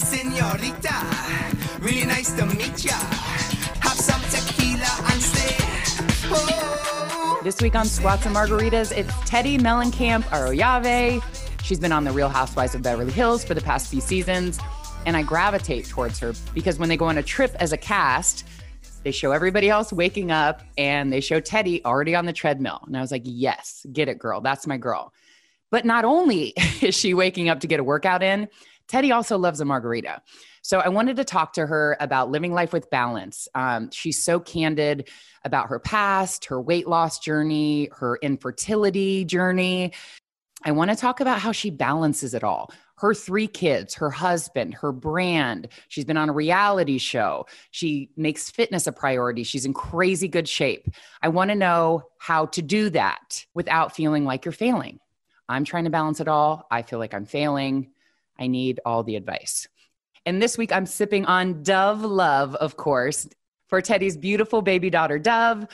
senorita. Really nice to meet ya. Have some tequila and stay. Oh. This week on Squats and Margaritas, it's Teddi Mellencamp Arroyave. She's been on The Real Housewives of Beverly Hills for the past few seasons, and I gravitate towards her because when they go on a trip as a cast, they show everybody else waking up and they show Teddi already on the treadmill. And I was like, yes, get it, girl. That's my girl. But not only is she waking up to get a workout in, Teddi also loves a margarita. So I wanted to talk to her about living life with balance. Um, she's so candid about her past, her weight loss journey, her infertility journey. I want to talk about how she balances it all. Her three kids, her husband, her brand. She's been on a reality show. She makes fitness a priority. She's in crazy good shape. I want to know how to do that without feeling like you're failing. I'm trying to balance it all. I feel like I'm failing. I need all the advice. And this week I'm sipping on Dove Love, of course, for Teddi's beautiful baby daughter, Dove.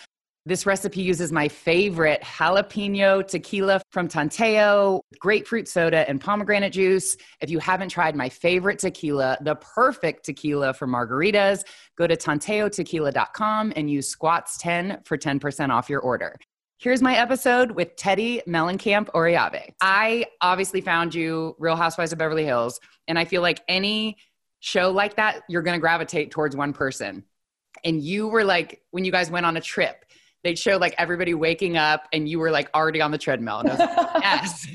This recipe uses my favorite jalapeno tequila from Tanteo, grapefruit soda, and pomegranate juice. If you haven't tried my favorite tequila, the perfect tequila for margaritas, go to tanteotequila.com and use squats10 for 10% off your order. Here's my episode with Teddi Mellencamp Arroyave. I obviously found you Real Housewives of Beverly Hills, and I feel like any show like that, you're going to gravitate towards one person. And you were like, when you guys went on a trip, they'd show like everybody waking up and you were like already on the treadmill. And I was like, yes,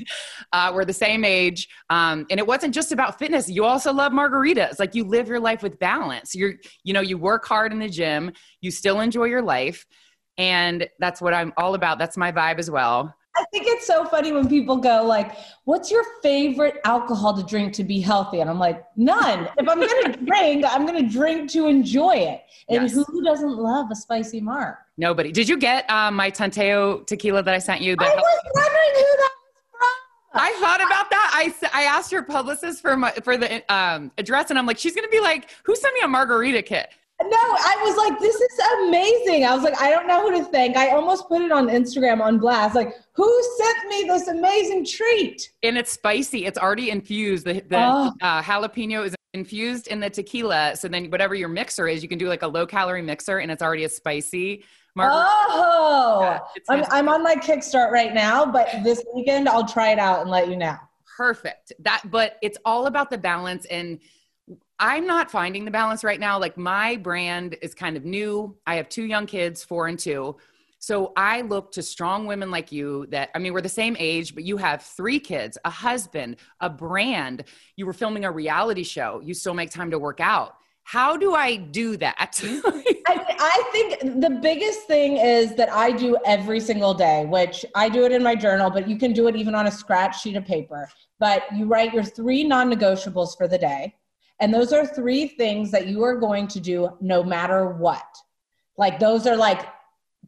uh, we're the same age. Um, and it wasn't just about fitness. You also love margaritas. Like you live your life with balance. You're, you know, you work hard in the gym, you still enjoy your life. And that's what I'm all about. That's my vibe as well. I think it's so funny when people go like, "What's your favorite alcohol to drink to be healthy?" And I'm like, "None. if I'm going to drink, I'm going to drink to enjoy it." And Yes. who doesn't love a spicy mark? Nobody. Did you get um, my Tanteo tequila that I sent you? I was wondering who that was from. I thought about that. I, I asked your publicist for my for the um, address, and I'm like, she's gonna be like, "Who sent me a margarita kit?" No, I was like, this is amazing. I was like, I don't know who to thank. I almost put it on Instagram on blast. Like, who sent me this amazing treat? And it's spicy. It's already infused. The, the Oh. uh, jalapeno is infused in the tequila. So then, whatever your mixer is, you can do like a low calorie mixer, and it's already a spicy margarita. Oh, Yeah, I'm. I'm on my Kickstart right now, but this weekend I'll try it out and let you know. perfect that but it's all about the balance and i'm not finding the balance right now. Like my brand is kind of new. I have two young kids four and two. So i look to strong women like you that i mean we're the same age but you have three kids a husband a brand. You were filming a reality show. You still make time to work out. How do i do that? I, mean, I think the biggest thing is that I do every single day, which I do it in my journal, but you can do it even on a scratch sheet of paper. But you write your three non negotiables for the day. And those are three things that you are going to do no matter what. Like those are like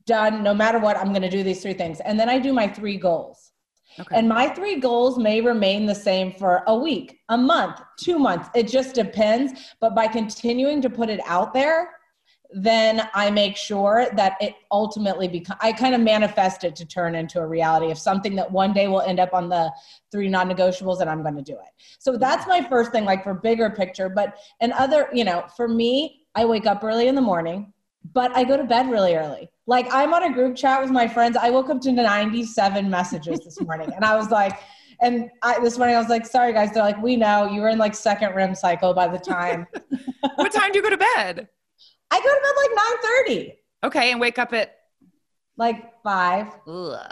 done no matter what, I'm going to do these three things. And then I do my three goals. okay. And my three goals may remain the same for a week, a month, two months. It just depends. But by continuing to put it out there, then I make sure that it ultimately becomes, I kind of manifest it to turn into a reality of something that one day will end up on the three non negotiables and I'm going to do it. So that's my first thing, like for bigger picture. But and other, you know, for me, I wake up early in the morning, but I go to bed really early. Like I'm on a group chat with my friends. I woke up to 97 messages this morning and I was like, and I, this morning I was like, sorry guys. They're like, we know you were in like second REM cycle by the time. what time do you go to bed I go to bed like 9:30, okay and wake up at like five. ugh.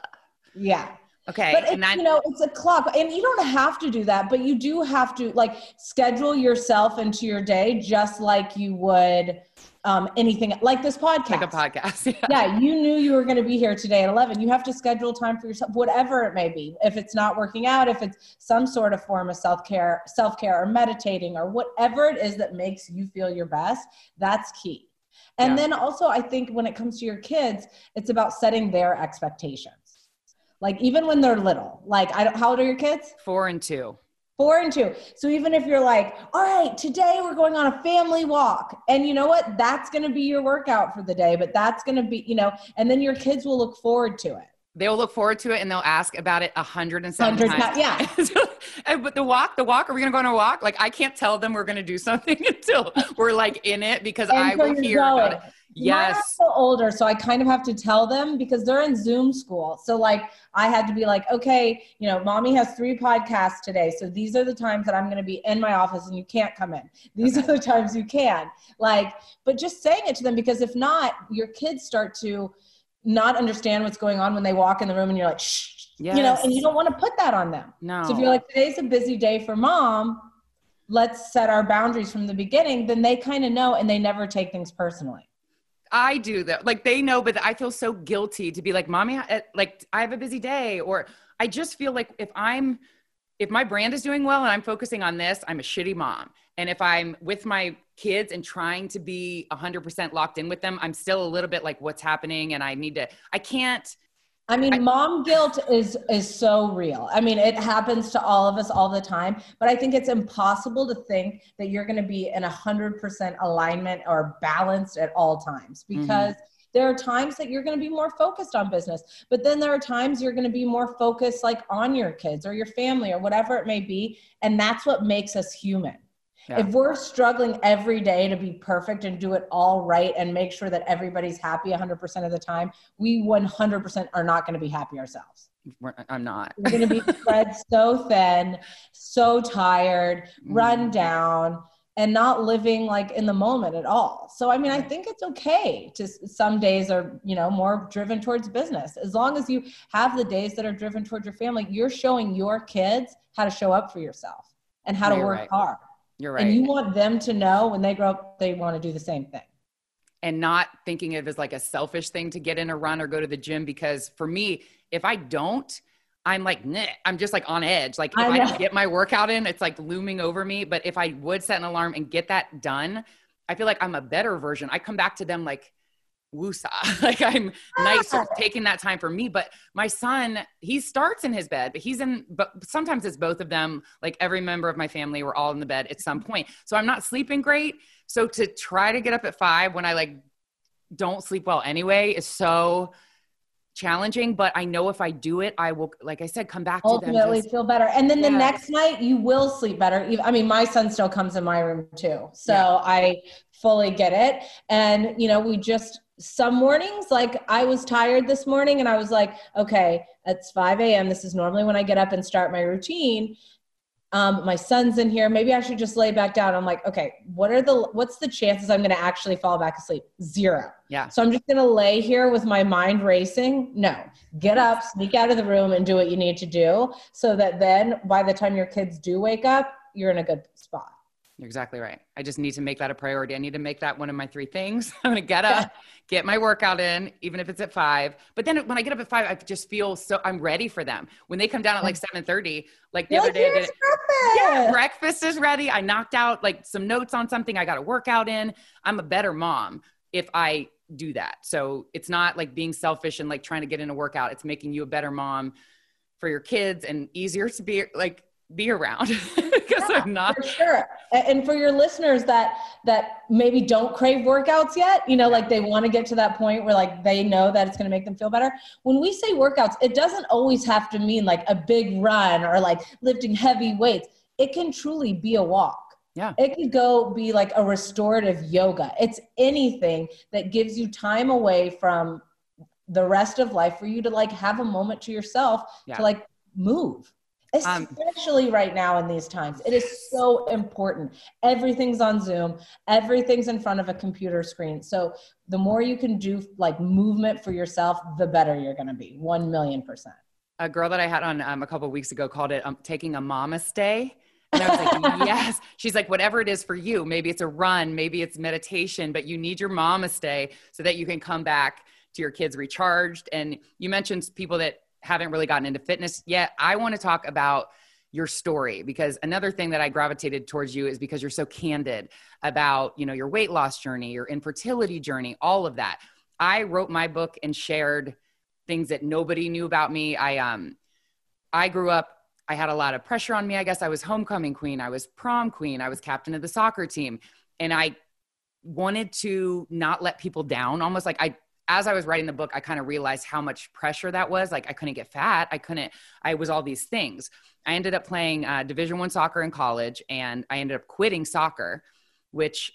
Yeah. okay But then you know, it's a clock, and you don't have to do that, but you do have to like schedule yourself into your day just like you would um, anything like this podcast. like a podcast Yeah. yeah, you knew you were going to be here today at 11. You have to schedule time for yourself, whatever it may be. If it's not working out, if it's some sort of form of self-care, self-care or meditating or whatever it is that makes you feel your best, that's key. And Yeah. then also I think when it comes to your kids, it's about setting their expectations. Like even when they're little, like I don't, how old are your kids? four and two Four and two. So even if you're like, all right, today we're going on a family walk. And you know what? That's going to be your workout for the day, but that's going to be, you know, and then your kids will look forward to it. They'll look forward to it and they'll ask about it a hundred and seven times. ti- yeah. But the walk, the walk, are we gonna go on a walk? Like I can't tell them we're gonna do something until we're like in it because I will hear about it. Yes. so older, so I kind of have to tell them because they're in Zoom school. So like I had to be like, okay, you know, mommy has three podcasts today. So these are the times that I'm gonna be in my office and you can't come in. These are the times you can. Like, but just saying it to them because if not, your kids start to not understand what's going on when they walk in the room and you're like, shh, you know, and you don't want to put that on them. No. So if you're like, today's a busy day for mom, let's set our boundaries from the beginning, then they kind of know and they never take things personally. I do though. Like they know, but I feel so guilty to be like, mommy, like I have a busy day. Or I just feel like if I'm, if my brand is doing well and I'm focusing on this, I'm a shitty mom. And if I'm with my kids and trying to be 100% locked in with them, I'm still a little bit like, what's happening? And I need to, I can't, I mean, I- mom guilt is is so real. I mean, it happens to all of us all the time, but I think it's impossible to think that you're going to be in 100% alignment or balanced at all times mm-hmm. because there are times that you're going to be more focused on business, but then there are times you're going to be more focused like on your kids or your family or whatever it may be, and that's what makes us human. Yeah. If we're struggling every day to be perfect and do it all right and make sure that everybody's happy 100% of the time, we 100% are not going to be happy ourselves. we're- I'm not. We're going to be spread so thin, so tired, run Mhm. down, and not living like in the moment at all. So, I mean, I think it's okay to some days are, you know, more driven towards business. As long as you have the days that are driven towards your family, you're showing your kids how to show up for yourself and how to you're work right. hard. You're right. And you want them to know when they grow up, they want to do the same thing. and not thinking of it as like a selfish thing to get in a run or go to the gym because for me if i don't i'm like i'm just like on edge like if I I, get my workout in it's like looming over me but if i would set an alarm and get that done i feel like i'm a better version i come back to them like woosah like i'm nice for ah. taking that time for me but my son he starts in his bed but he's in but sometimes it's both of them like every member of my family we're all in the bed at some mm-hmm. point. So i'm not sleeping great. So to try to get up at five when i like don't sleep well anyway is so challenging but i know if i do it i will like i said come back to them ultimately just, feel better. And then the next night you will sleep better. I mean, my son still comes in my room too. So Yeah. I fully get it. And, you know, we just, some mornings, like I was tired this morning and I was like, okay, it's 5 a.m. This is normally when I get up and start my routine. Um, my son's in here. Maybe I should just lay back down. I'm like, okay, what are the, what's the chances I'm going to actually fall back asleep? Zero. yeah So I'm just going to lay here with my mind racing. No, get up, sneak out of the room, and do what you need to do so that then by the time your kids do wake up, you're in a good spot. You're exactly right. I just need to make that a priority. I need to make that one of my three things. I'm going to get up, get my workout in, even if it's at five. But then when I get up at five, I just feel so I'm ready for them. When they come down at like 7:30, like the You're other like, day, did, breakfast." yeah, breakfast is ready. I knocked out like some notes on something. I got a workout in. I'm a better mom if I do that. So it's not like being selfish and like trying to get in a workout. It's making you a better mom for your kids and easier to be like be around because Yeah, I'm not. for sure and for your listeners that that maybe don't crave workouts yet you know like they want to get to that point where like they know that it's going to make them feel better. When we say workouts it doesn't always have to mean like a big run or like lifting heavy weights. It can truly be a walk. Yeah. it could go be like a restorative yoga. It's anything that gives you time away from the rest of life for you to like have a moment to yourself Yeah. to like move Um, especially right now in these times it is so important everything's on zoom everything's in front of a computer screen so the more you can do like movement for yourself the better you're going to be 1 million percent a girl that I had on um, a couple of weeks ago called it um, taking a mama stay. And I was like, yes. She's like, whatever it is for you. Maybe it's a run, maybe it's meditation, but you need your mama stay so that you can come back to your kids recharged. And you mentioned people that haven't really gotten into fitness yet. I want to talk about your story because another thing that I gravitated towards you is because you're so candid about, you know, your weight loss journey, your infertility journey, all of that. I wrote my book and shared things that nobody knew about me. I um I grew up I had a lot of pressure on me. I guess I was homecoming queen, I was prom queen, I was captain of the soccer team, and I wanted to not let people down, almost like I as I was writing the book, I kind of realized how much pressure that was. Like I couldn't get fat. I couldn't, I was all these things. I ended up playing uh, division one soccer in college and I ended up quitting soccer, which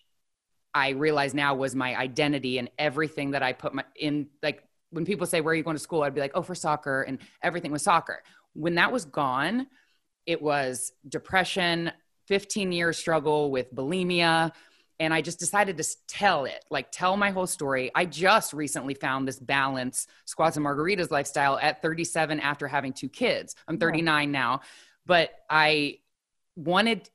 I realize now was my identity and everything that I put my in like when people say where are you going to school I'd be like oh for soccer and everything was soccer when that was gone it was depression 15 year struggle with bulimia and I just decided to tell it like tell my whole story I just recently found this balance squats and margaritas lifestyle at 37 after having two kids I'm 39 now but I wanted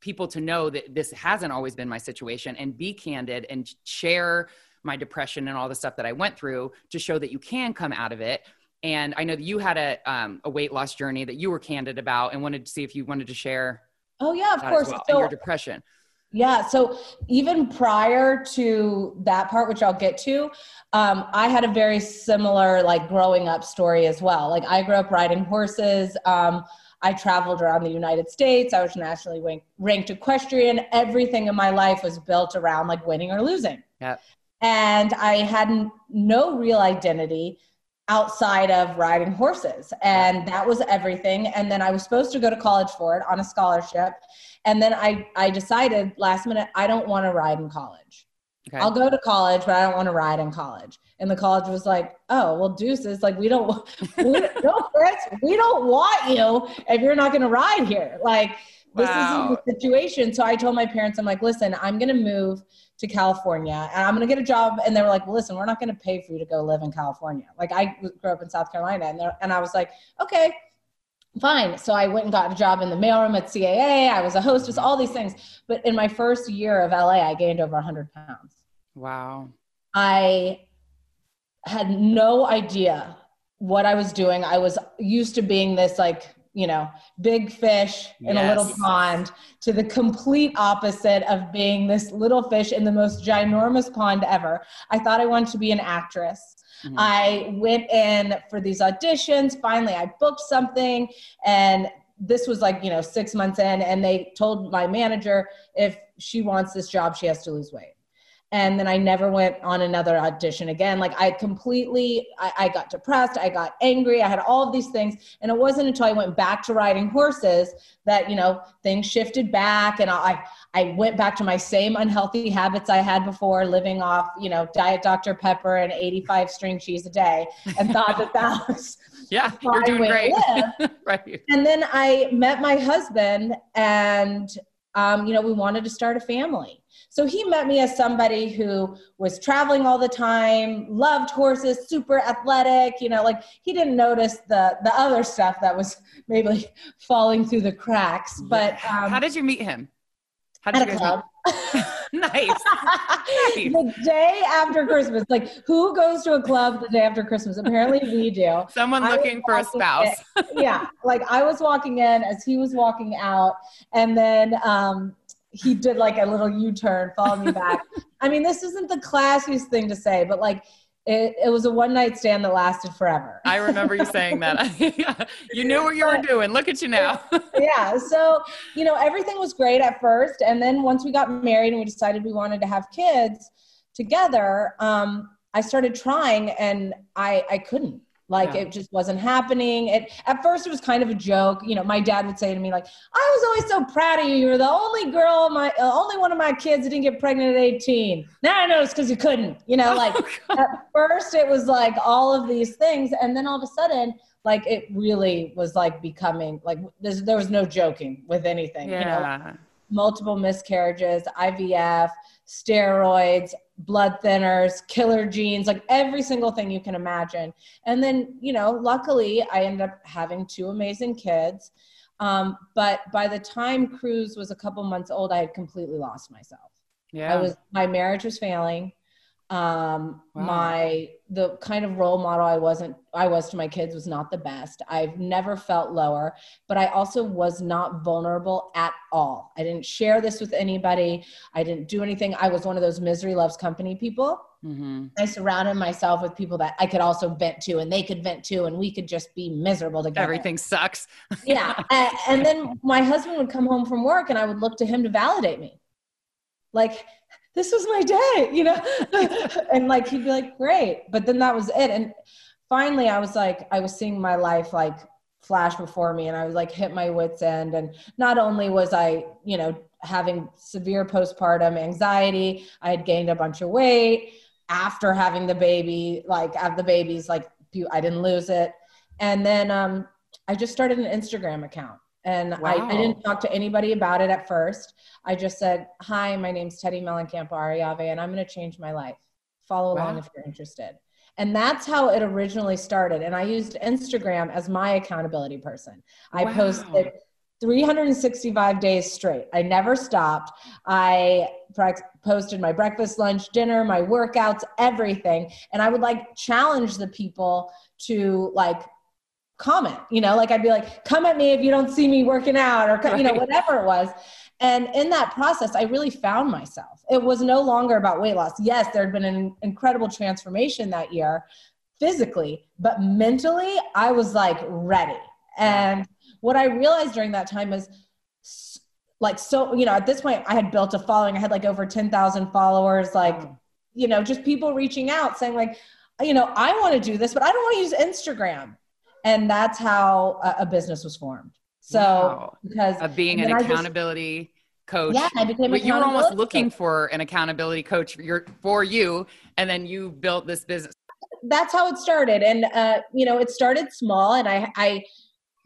people to know that this hasn't always been my situation and be candid and share my depression and all the stuff that I went through to show that you can come out of it. And I know that you had a, um, a weight loss journey that you were candid about and wanted to see if you wanted to share. Oh yeah, of course. Well, so, your depression. Yeah. So even prior to that part, which I'll get to, um, I had a very similar like growing up story as well. Like I grew up riding horses. Um, I traveled around the United States. I was nationally ranked equestrian. Everything in my life was built around like winning or losing. Yeah. And I had no real identity outside of riding horses. And that was everything. And then I was supposed to go to college for it on a scholarship. And then I, I decided last minute, I don't want to ride in college. Okay. I'll go to college, but I don't want to ride in college. And the college was like, oh, well, deuces, like we don't, we, no, Chris, we don't want you if you're not going to ride here. Like this wow. is the situation. So I told my parents, I'm like, listen, I'm going to move to California and I'm going to get a job. And they were like, listen, we're not going to pay for you to go live in California. Like I grew up in South Carolina and, and I was like, okay, fine. So I went and got a job in the mailroom at CAA. I was a hostess, all these things. But in my first year of LA, I gained over 100 pounds. Wow. I had no idea what I was doing. I was used to being this like, you know, big fish in yes. a little pond to the complete opposite of being this little fish in the most ginormous pond ever. I thought I wanted to be an actress. Mm-hmm. I went in for these auditions. Finally, I booked something and this was like, you know, six months in, and they told my manager if she wants this job, she has to lose weight and then i never went on another audition again. Like i completely I, I, got depressed i got angry i had all of these things. And it wasn't until i went back to riding horses that you know things shifted back and i i went back to my same unhealthy habits i had before living off you know diet dr pepper and 85 string cheese a day and thought that that was yeah you're doing great. right. And then i met my husband and um, you know we wanted to start a family so he met me as somebody who was traveling all the time, loved horses, super athletic, you know, like he didn't notice the the other stuff that was maybe falling through the cracks. But um, how did you meet him? How did you guys meet? nice. nice. The day after Christmas. Like, who goes to a club the day after Christmas? Apparently, we do. Someone looking for a spouse. yeah. Like, I was walking in as he was walking out. And then um, he did like a little U-turn, followed me back. I mean, this isn't the classiest thing to say, but like it, it was a one night stand that lasted forever. I remember you saying that. you knew what you were doing. Look at you now. yeah. So, you know, everything was great at first. And then once we got married and we decided we wanted to have kids together, um, I started trying and I, I couldn't. Like yeah. it just wasn't happening. It at first it was kind of a joke. You know, my dad would say to me like, "I was always so proud of you. You were the only girl, my uh, only one of my kids that didn't get pregnant at 18." Now I know it's because you couldn't. You know, like oh, at first it was like all of these things, and then all of a sudden, like it really was like becoming like there was no joking with anything. Yeah. You know, multiple miscarriages, IVF, steroids, blood thinners, killer genes, like every single thing you can imagine. And then, you know, luckily I ended up having two amazing kids. Um, but by the time Cruz was a couple months old, I had completely lost myself. Yeah. I was, my marriage was failing um wow. my the kind of role model i wasn't i was to my kids was not the best. I've never felt lower but i also was not vulnerable at all. I didn't share this with anybody. I didn't do anything. I was one of those misery loves company people. Mm-hmm. i surrounded myself with people that i could also vent to and they could vent to and we could just be miserable together. Everything sucks. Yeah and, and then my husband would come home from work and i would look to him to validate me. Like this was my day, you know? and like, he'd be like, great. But then that was it. And finally, I was like, I was seeing my life like flash before me and I was like, hit my wits' end. And not only was I, you know, having severe postpartum anxiety, I had gained a bunch of weight after having the baby, like, at the babies, like, I didn't lose it. And then um, I just started an Instagram account and wow. I, I, didn't talk to anybody about it at first. I just said, Hi, my name's Teddi Mellencamp Arroyave, and I'm going to change my life. Follow wow. along if you're interested. And that's how it originally started. And I used Instagram as my accountability person. I wow. posted 365 days straight. I never stopped. I posted my breakfast, lunch, dinner, my workouts, everything. And I would like challenge the people to like comment, you know, like I'd be like, come at me if you don't see me working out or, right. you know, whatever it was. And in that process, I really found myself. It was no longer about weight loss. Yes, there had been an incredible transformation that year physically, but mentally, I was like ready. And what I realized during that time is like, so, you know, at this point, I had built a following. I had like over 10,000 followers, like, mm. you know, just people reaching out saying, like, you know, I want to do this, but I don't want to use Instagram and that's how a, a business was formed. So wow. because of being an accountability just, coach, yeah, I became. you were almost looking coach. for an accountability coach for your for you, and then you built this business. That's how it started, and uh, you know, it started small, and I I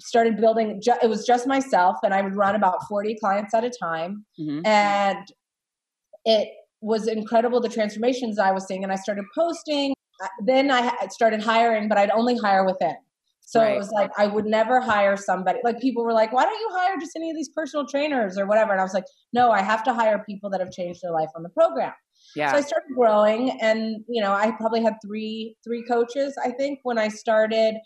started building. Ju- it was just myself, and I would run about forty clients at a time, mm-hmm. and it was incredible the transformations I was seeing, and I started posting. Uh, then I started hiring, but I'd only hire within. So right. it was like I would never hire somebody. Like people were like, "Why don't you hire just any of these personal trainers or whatever?" And I was like, "No, I have to hire people that have changed their life on the program." Yeah. So I started growing, and you know, I probably had three three coaches. I think when I started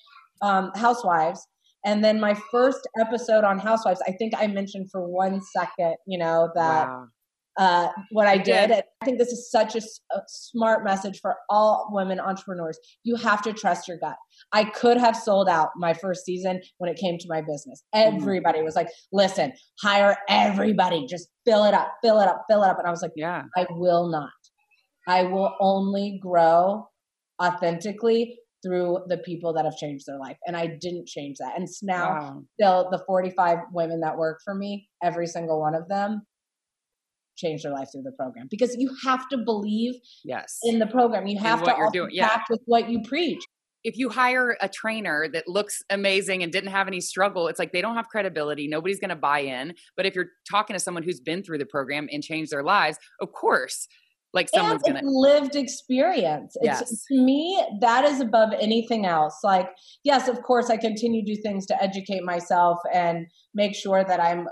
um, Housewives, and then my first episode on Housewives, I think I mentioned for one second, you know, that wow uh, what I did. I think this is such a, a, smart message for all women entrepreneurs. You have to trust your gut. I could have sold out my first season when it came to my business. Mm-hmm. Everybody was like, listen, hire everybody, just fill it up, fill it up, fill it up. And I was like, yeah, I will not. I will only grow authentically through the people that have changed their life. And I didn't change that. And now, wow. still, the 45 women that work for me, every single one of them change their life through the program because you have to believe yes in the program you have to also doing. Yeah. practice what you preach if you hire a trainer that looks amazing and didn't have any struggle, it's like they don't have credibility. Nobody's going to buy in. But if you're talking to someone who's been through the program and changed their lives, of course, like someone's going to lived experience. Yes. It's to me that is above anything else. Like, yes, of course, I continue to do things to educate myself and make sure that I'm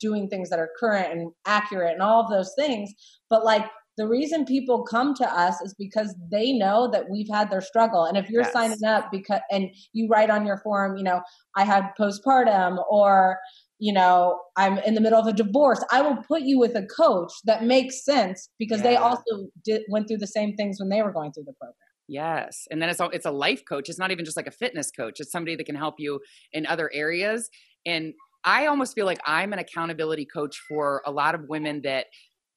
doing things that are current and accurate and all of those things. But like the reason people come to us is because they know that we've had their struggle. And if you're yes. signing up because and you write on your form, you know, I had postpartum or you know, I'm in the middle of a divorce. I will put you with a coach that makes sense because yeah. they also did, went through the same things when they were going through the program. Yes, and then it's a, it's a life coach. It's not even just like a fitness coach. It's somebody that can help you in other areas. And I almost feel like I'm an accountability coach for a lot of women that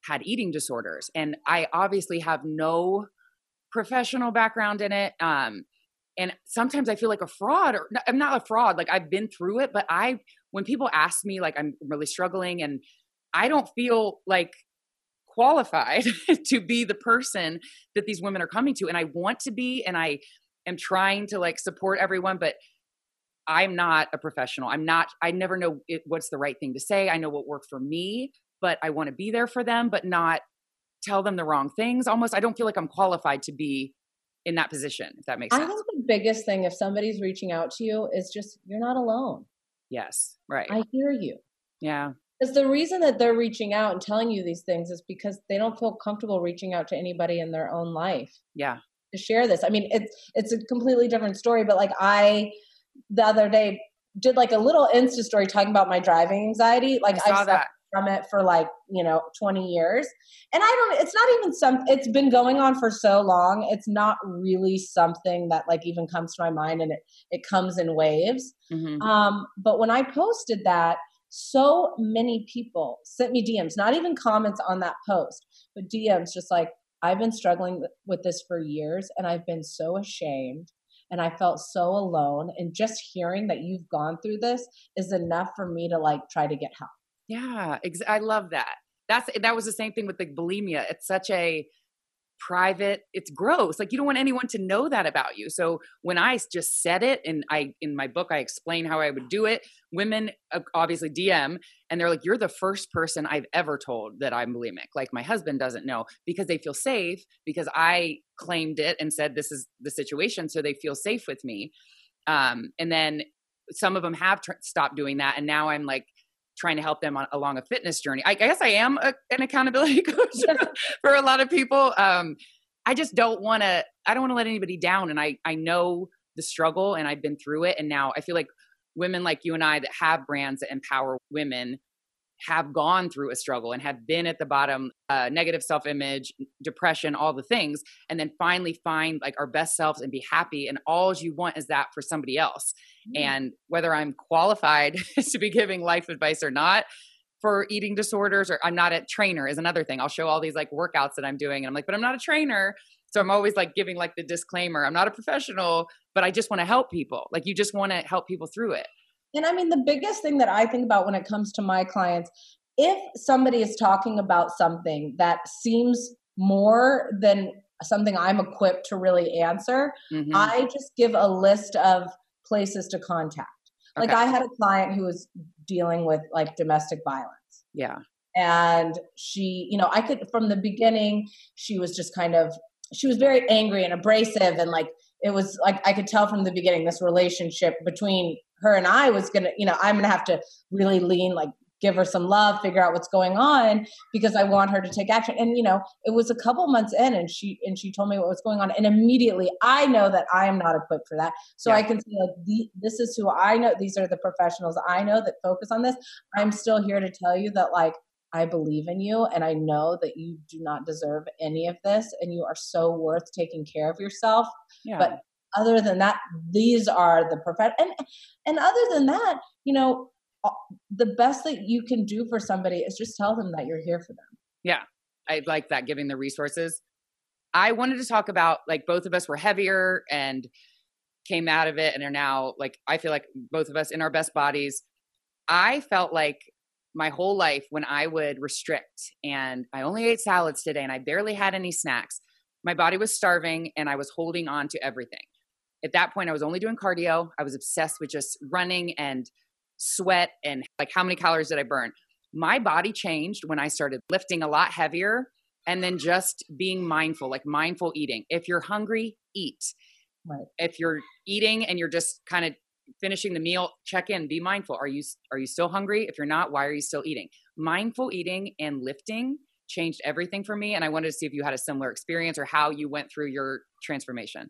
had eating disorders. And I obviously have no professional background in it. Um, and sometimes I feel like a fraud, or I'm not a fraud. Like I've been through it, but I, when people ask me, like I'm really struggling, and I don't feel like qualified to be the person that these women are coming to. And I want to be, and I am trying to like support everyone, but I'm not a professional. I'm not, I never know it, what's the right thing to say. I know what worked for me, but I want to be there for them, but not tell them the wrong things. Almost, I don't feel like I'm qualified to be in that position, if that makes sense. I think the biggest thing, if somebody's reaching out to you, is just you're not alone. Yes, right. I hear you. Yeah. Because the reason that they're reaching out and telling you these things is because they don't feel comfortable reaching out to anybody in their own life. Yeah. To share this. I mean, it's it's a completely different story, but like I the other day did like a little Insta story talking about my driving anxiety. Like I saw that from it for like you know 20 years and i don't it's not even some it's been going on for so long it's not really something that like even comes to my mind and it it comes in waves mm-hmm. um but when i posted that so many people sent me DMs, not even comments on that post, but DMs just like, I've been struggling with this for years and I've been so ashamed and I felt so alone. And just hearing that you've gone through this is enough for me to like try to get help. Yeah, ex- I love that. That's that was the same thing with the bulimia. It's such a private it's gross like you don't want anyone to know that about you. So when i just said it and i in my book i explain how i would do it women obviously dm and they're like you're the first person i've ever told that i'm bulimic. Like my husband doesn't know because they feel safe because i claimed it and said this is the situation so they feel safe with me. Um, and then some of them have tr- stopped doing that and now i'm like trying to help them on, along a fitness journey. I, I guess I am a, an accountability coach for a lot of people. Um, I just don't want to. I don't want to let anybody down, and I I know the struggle, and I've been through it, and now I feel like women like you and I that have brands that empower women have gone through a struggle and have been at the bottom uh, negative self-image depression all the things and then finally find like our best selves and be happy and all you want is that for somebody else. Mm-hmm. and whether i'm qualified to be giving life advice or not for eating disorders or i'm not a trainer is another thing. I'll show all these like workouts that i'm doing and i'm like but i'm not a trainer. So i'm always like giving like the disclaimer i'm not a professional but i just want to help people. Like you just want to help people through it and I mean, the biggest thing that I think about when it comes to my clients, if somebody is talking about something that seems more than something I'm equipped to really answer, mm-hmm. I just give a list of places to contact. Okay. Like I had a client who was dealing with like domestic violence. Yeah. And she, you know, I could from the beginning, she was just kind of she was very angry and abrasive and like it was like I could tell from the beginning this relationship between her and I was gonna, you know, I'm gonna have to really lean, like give her some love, figure out what's going on because I want her to take action. And you know, it was a couple months in and she and she told me what was going on. And immediately I know that I am not equipped for that. So yeah. I can say like the, this is who I know, these are the professionals I know that focus on this. I'm still here to tell you that like I believe in you and I know that you do not deserve any of this and you are so worth taking care of yourself. Yeah. But other than that, these are the perfect and and other than that, you know, the best that you can do for somebody is just tell them that you're here for them. Yeah. I like that giving the resources. I wanted to talk about like both of us were heavier and came out of it and are now like I feel like both of us in our best bodies. I felt like my whole life when I would restrict and I only ate salads today and I barely had any snacks, my body was starving and I was holding on to everything. At that point, I was only doing cardio. I was obsessed with just running and sweat and like how many calories did I burn. My body changed when I started lifting a lot heavier and then just being mindful, like mindful eating. If you're hungry, eat. Right. If you're eating and you're just kind of finishing the meal, check in, be mindful. Are you are you still hungry? If you're not, why are you still eating? Mindful eating and lifting changed everything for me and I wanted to see if you had a similar experience or how you went through your transformation.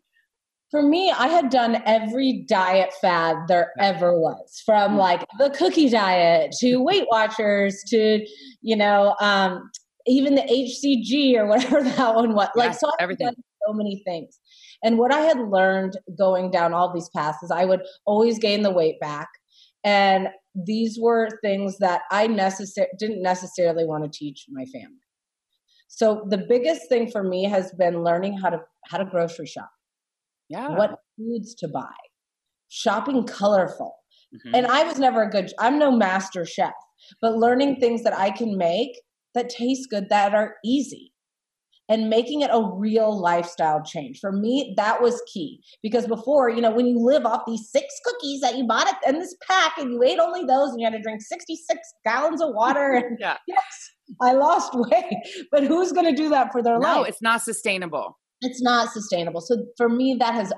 For me, I had done every diet fad there ever was, from mm. like the cookie diet to Weight Watchers to, you know, um, even the HCG or whatever that one was. Like, so I've everything. so many things. And what I had learned going down all these paths is I would always gain the weight back. And these were things that I necessar- didn't necessarily want to teach my family. So the biggest thing for me has been learning how to how to grocery shop. Yeah. What foods to buy. Shopping colorful. Mm-hmm. And I was never a good I'm no master chef, but learning things that I can make that taste good that are easy and making it a real lifestyle change. For me, that was key because before, you know, when you live off these six cookies that you bought in this pack and you ate only those and you had to drink 66 gallons of water and yeah. yes, I lost weight. But who's going to do that for their no, life? No, it's not sustainable. It's not sustainable. So for me that has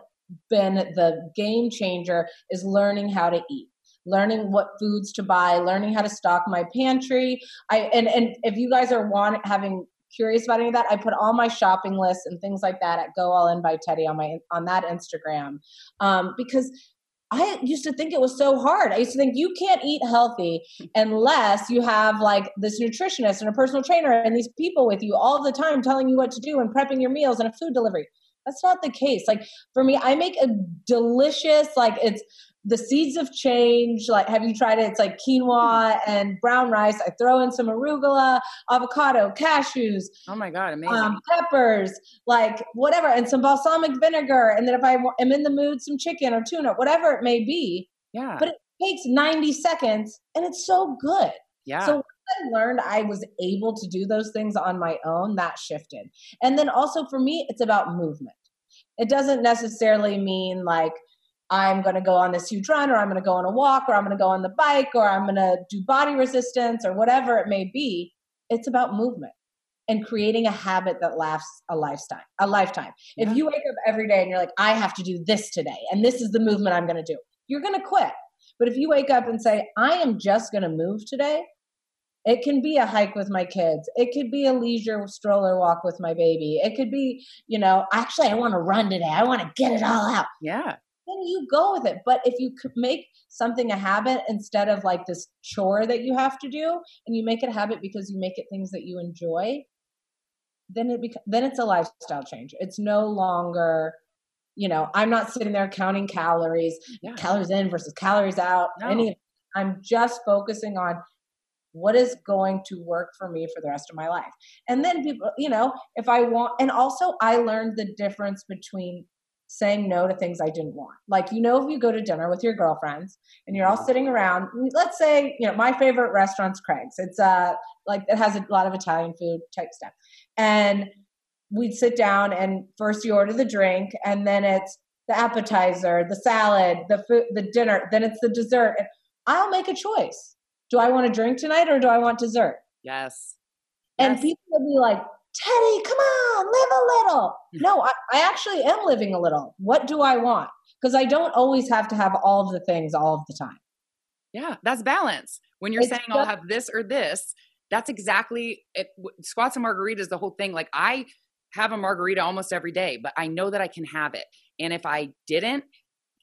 been the game changer is learning how to eat learning what foods to buy, learning how to stock my pantry. I and and if you guys are want having curious about any of that, I put all my shopping lists and things like that at Go All In by Teddi on my on that Instagram um, because I used to think it was so hard. I used to think you can't eat healthy unless you have like this nutritionist and a personal trainer and these people with you all the time telling you what to do and prepping your meals and a food delivery. That's not the case. Like for me, I make a delicious, like it's the seeds of change. Like, have you tried it? It's like quinoa and brown rice. I throw in some arugula, avocado, cashews. Oh my god, amazing! Um, peppers, like whatever, and some balsamic vinegar. And then if I am in the mood, some chicken or tuna, whatever it may be. Yeah. But it takes 90 seconds, and it's so good. Yeah. So I learned I was able to do those things on my own, that shifted. And then also for me, it's about movement. It doesn't necessarily mean like I'm going to go on this huge run or I'm going to go on a walk or I'm going to go on the bike or I'm going to do body resistance or whatever it may be. It's about movement and creating a habit that lasts a lifetime. A lifetime. Yeah. If you wake up every day and you're like, I have to do this today and this is the movement I'm going to do, you're going to quit. But if you wake up and say, I am just going to move today, it can be a hike with my kids. It could be a leisure stroller walk with my baby. It could be, you know, actually, I want to run today. I want to get it all out. Yeah then you go with it. But if you could make something a habit instead of like this chore that you have to do, and you make it a habit because you make it things that you enjoy, then it beca- then it's a lifestyle change. It's no longer, you know, I'm not sitting there counting calories, yeah. calories in versus calories out. No. Any, I'm just focusing on what is going to work for me for the rest of my life. And then people, you know, if I want, and also I learned the difference between saying no to things I didn't want. Like, you know, if you go to dinner with your girlfriends and you're all mm-hmm. sitting around, let's say, you know, my favorite restaurant's Craig's. It's uh like it has a lot of Italian food type stuff. And we'd sit down and first you order the drink and then it's the appetizer, the salad, the food, the dinner, then it's the dessert. I'll make a choice. Do I want a drink tonight or do I want dessert? Yes. And yes. people would be like, Teddi, come on, live a little. Hmm. No, I, I actually am living a little. What do I want? Because I don't always have to have all of the things all of the time. Yeah, that's balance. When you're it's saying I'll have this or this, that's exactly it. Squats and margaritas, the whole thing. Like I have a margarita almost every day, but I know that I can have it. And if I didn't,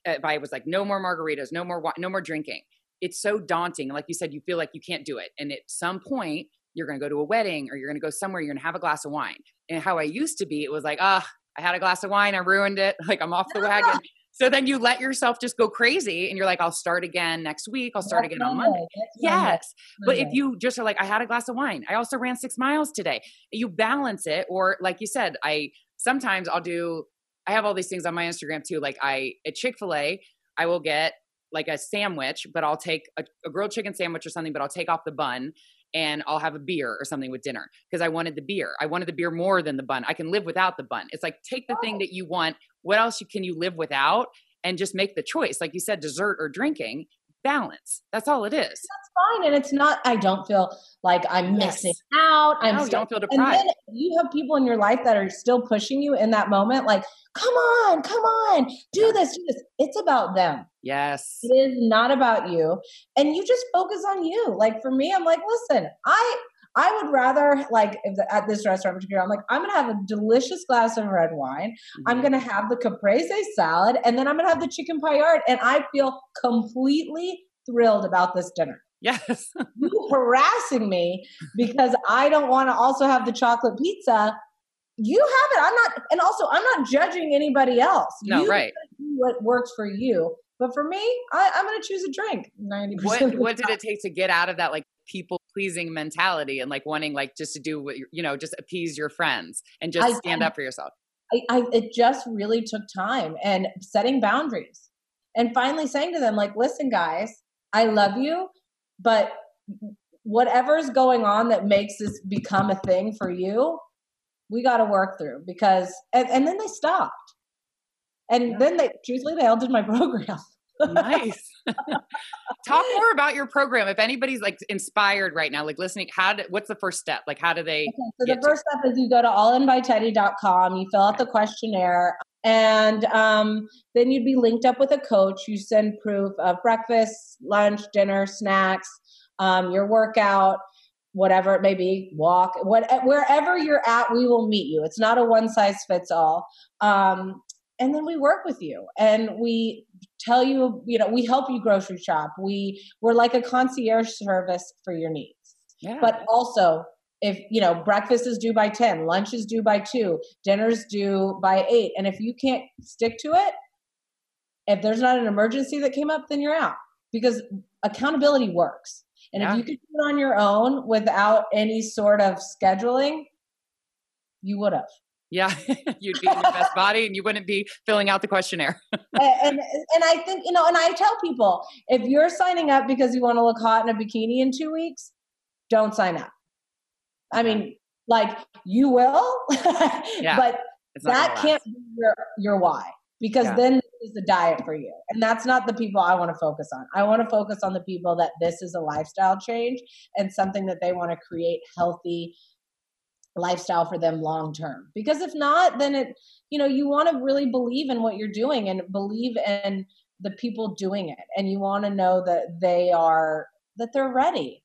if I was like, no more margaritas, no more, no more drinking, it's so daunting. Like you said, you feel like you can't do it. And at some point, you're going to go to a wedding or you're going to go somewhere, you're going to have a glass of wine. And how I used to be, it was like, ah, oh, I had a glass of wine, I ruined it. Like I'm off the wagon. So then you let yourself just go crazy and you're like, I'll start again next week. I'll start That's again Monday. on Monday. yes. Monday. But if you just are like, I had a glass of wine. I also ran six miles today. You balance it. Or like you said, I sometimes I'll do, I have all these things on my Instagram too. Like I, at Chick-fil-A, I will get like a sandwich, but I'll take a, a grilled chicken sandwich or something, but I'll take off the bun and I'll have a beer or something with dinner because I wanted the beer. I wanted the beer more than the bun. I can live without the bun. It's like take the thing oh. that you want. What else can you live without? And just make the choice. Like you said, dessert or drinking, balance. That's all it is. That's fine. And it's not, I don't feel like I'm yes. missing out. I'm no, still, don't feel deprived. And then you have people in your life that are still pushing you in that moment, like, come on, come on, do yeah. this, do this. It's about them. Yes. It is not about you. And you just focus on you. Like for me, I'm like, listen, I I would rather like if the, at this restaurant particular, I'm like, I'm gonna have a delicious glass of red wine. Mm-hmm. I'm gonna have the caprese salad, and then I'm gonna have the chicken paillard, and I feel completely thrilled about this dinner. Yes. you harassing me because I don't want to also have the chocolate pizza. You have it. I'm not, and also I'm not judging anybody else. No, you right. What works for you. But for me, I, am going to choose a drink. 90%. What, what did it take to get out of that like people pleasing mentality and like wanting like just to do what you know, just appease your friends and just I, stand I, up for yourself? I, I, it just really took time and setting boundaries and finally saying to them like, listen, guys, I love you, but whatever's going on that makes this become a thing for you, we got to work through because, and, and then they stopped and yeah. then they, truthfully, they all did my program. nice. Talk more about your program. If anybody's like inspired right now, like listening, how do, what's the first step? Like, how do they? Okay, so the first to- step is you go to allinbyteddy.com, you fill out the questionnaire, and um, then you'd be linked up with a coach. You send proof of breakfast, lunch, dinner, snacks, um, your workout, whatever it may be, walk, what, wherever you're at, we will meet you. It's not a one size fits all. Um, and then we work with you and we tell you you know we help you grocery shop we we're like a concierge service for your needs yeah. but also if you know breakfast is due by 10 lunch is due by 2 dinner's due by 8 and if you can't stick to it If there's not an emergency that came up, then you're out because accountability works. And Yeah. if you could do it on your own without any sort of scheduling, you would have. Yeah, you'd be in your best body and you wouldn't be filling out the questionnaire. and and I think you know, and I tell people if you're signing up because you want to look hot in a bikini in two weeks, don't sign up. I mean, like you will, Yeah, but that can't be your your why because Yeah. then is the diet for you, and that's not the people I want to focus on. I want to focus on the people that this is a lifestyle change and something that they want to create healthy lifestyle for them long term. Because if not then it you know you want to really believe in what you're doing and believe in the people doing it. And you want to know that they are that they're ready.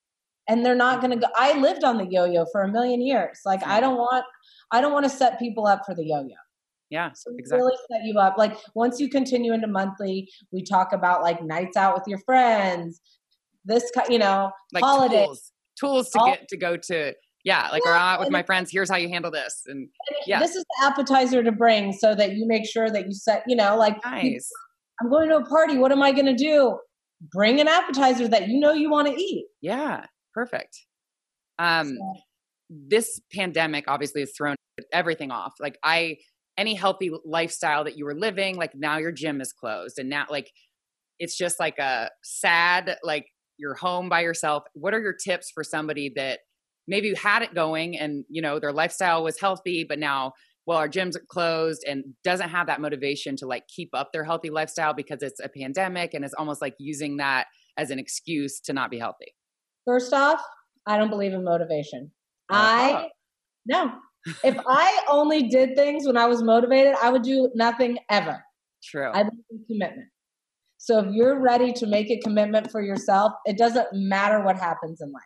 And they're not going to go i lived on the yo-yo for a million years. Like i don't want i don't want to set people up for the yo-yo. Yeah, so exactly. really set you up. Like once you continue into monthly we talk about like nights out with your friends this you know Like holidays. tools, tools to All- get to go to. Yeah, like or Yeah, out with my friends. Here's how you handle this, and yeah. this is the appetizer to bring so that you make sure that you set you know like nice. i'm going to a party what am i going to do bring an appetizer that you know you want to eat Yeah, perfect. Um, So- this pandemic obviously has thrown everything off. Like I, any healthy lifestyle that you were living, like now your gym is closed, and now like it's just like a sad, like you're home by yourself. What are your tips for somebody that maybe you had it going and you know their lifestyle was healthy, but now well our gyms are closed and doesn't have that motivation to like keep up their healthy lifestyle because it's a pandemic and it's almost like using that as an excuse to not be healthy. first off i don't believe in motivation Uh-huh. i no if i only did things when i was motivated i would do nothing ever True. I believe in commitment. So if you're ready to make a commitment for yourself, it doesn't matter what happens in life.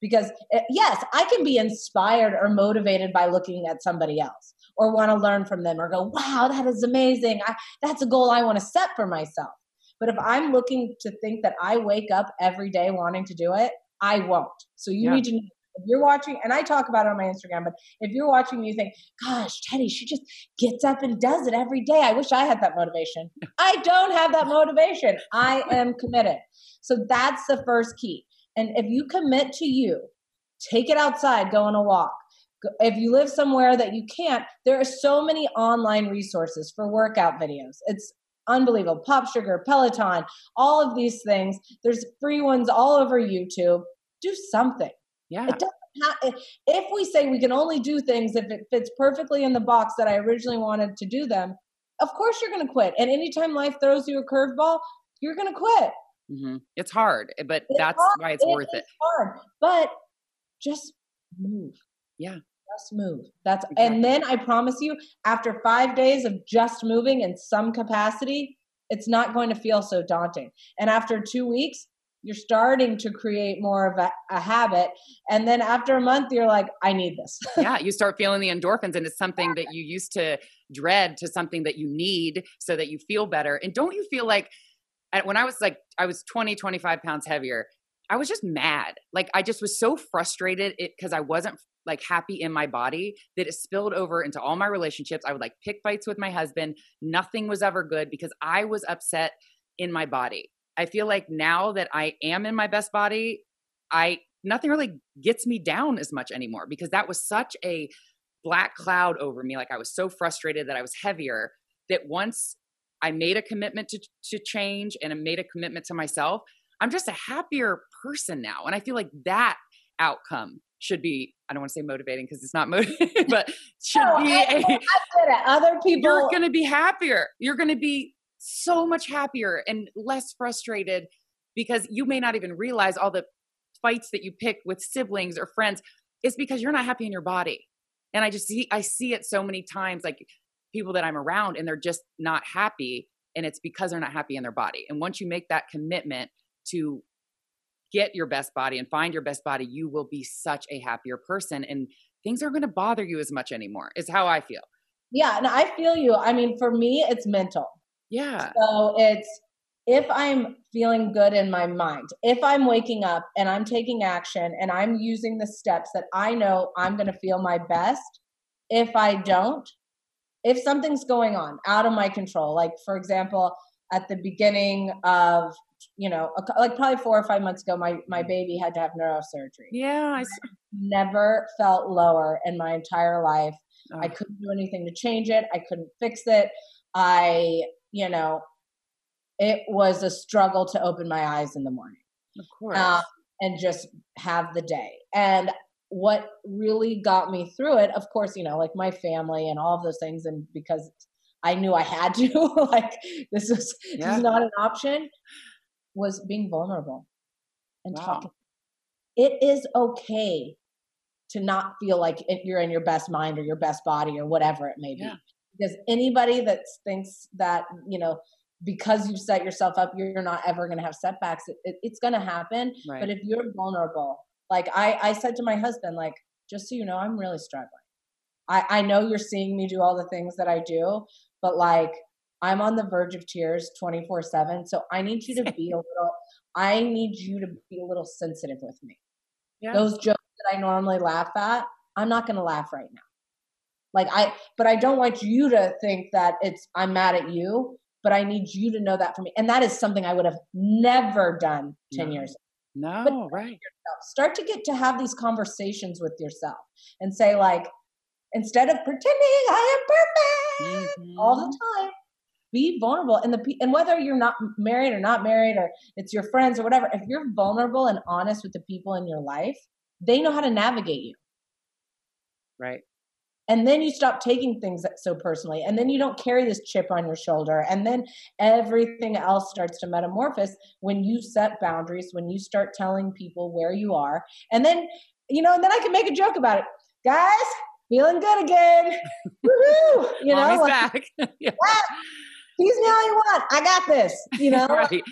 Because eh, yes, I can be inspired or motivated by looking at somebody else or want to learn from them or go, wow, that is amazing. I, that's a goal I want to set for myself. But if I'm looking to think that I wake up every day wanting to do it, I won't. So you Yeah. need to know if you're watching, and I talk about it on my Instagram, but if you're watching and you think, gosh, Teddi, she just gets up and does it every day. I wish I had that motivation. I don't have that motivation. I am committed. So that's the first key. And if you commit to you, take it outside, go on a walk. If you live somewhere that you can't, there are so many online resources for workout videos. It's unbelievable. Pop Sugar, Peloton, all of these things. There's free ones all over YouTube. Do something. yeah. It doesn't if we say we can only do things if it fits perfectly in the box that I originally wanted to do them, of course you're going to quit. And anytime life throws you a curveball, you're going to quit. Hmm It's hard, eh, but It's that's hard. why it's worth it. Hard, but just move. Yeah. Just move. That's Exactly. and then I promise you, after five days of just moving in some capacity, it's not going to feel so daunting. And after two weeks, you're starting to create more of a, a habit. And then after a month, you're like, I need this. yeah, you start feeling the endorphins, and it's something that you used to dread to something that you need so that you feel better. And don't you feel like when I was like, I was 20, 25 pounds heavier, I was just mad. Like, I just was so frustrated because I wasn't like happy in my body that it spilled over into all my relationships. I would like pick fights with my husband. Nothing was ever good because I was upset in my body. I feel like now that I am in my best body, I nothing really gets me down as much anymore because that was such a black cloud over me. Like I was so frustrated that I was heavier that once I made a commitment to to change and I made a commitment to myself, I'm just a happier person now. And I feel like that outcome should be I don't want to say motivating because it's not motivating, but should No, be I- a it. Other people you're going to be happier. You're going to be so much happier and less frustrated because you may not even realize all the fights that you pick with siblings or friends is because you're not happy in your body. And I just see I see it so many times like people that I'm around and they're just not happy and it's because they're not happy in their body. And once you make that commitment to get your best body and find your best body, you will be such a happier person and things aren't going to bother you as much anymore. Is how I feel. Yeah, and I feel you. I mean, for me, it's mental. Yeah. So it's if I'm feeling good in my mind, if I'm waking up and I'm taking action and I'm using the steps that I know I'm going to feel my best, if I don't, if something's going on out of my control, like for example, at the beginning of you know like probably four or five months ago my my baby had to have neurosurgery. Yeah, i never felt lower in my entire life. I oh, couldn't do anything to change it. I couldn't fix it. I you know it was a struggle to open my eyes in the morning. Of course. um, and just have the day. And what really got me through it, of course, you know, like my family and all of those things, and because I knew I had to, like this was this Yeah. is not an option, was being vulnerable and Wow. talking. It is okay to not feel like you're in your best mind or your best body or whatever it may be. Yeah. Because anybody that thinks that, you know, because you've set yourself up, you're not ever going to have setbacks. It, it, it's going to happen. right. But if you're vulnerable, like I, I said to my husband, like, just so you know, I'm really struggling. I, I know you're seeing me do all the things that I do, but like I'm on the verge of tears 24 seven. So I need you to be a little, I need you to be a little sensitive with me. yeah. Those jokes that I normally laugh at, I'm not going to laugh right now. Like I, but I don't want you to think that it's, I'm mad at you, but I need you to know that for me. And that is something I would have never done 10 No. years no, right. yourself. Start to get to have these conversations with yourself and say, like, instead of pretending I am perfect all Mhm. the time, be vulnerable. And the and whether you're not married or not married or it's your friends or whatever, if you're vulnerable and honest with the people in your life, they know how to navigate you. Right. And then you stop taking things so personally, and then you don't carry this chip on your shoulder, and then everything else starts to metamorphose when you set boundaries, when you start telling people where you are, and then you know, and then I can make a joke about it, guys. Feeling good again, woohoo! You know, Mommy's like, back. yeah. tease me all you want. I got this. You know, right.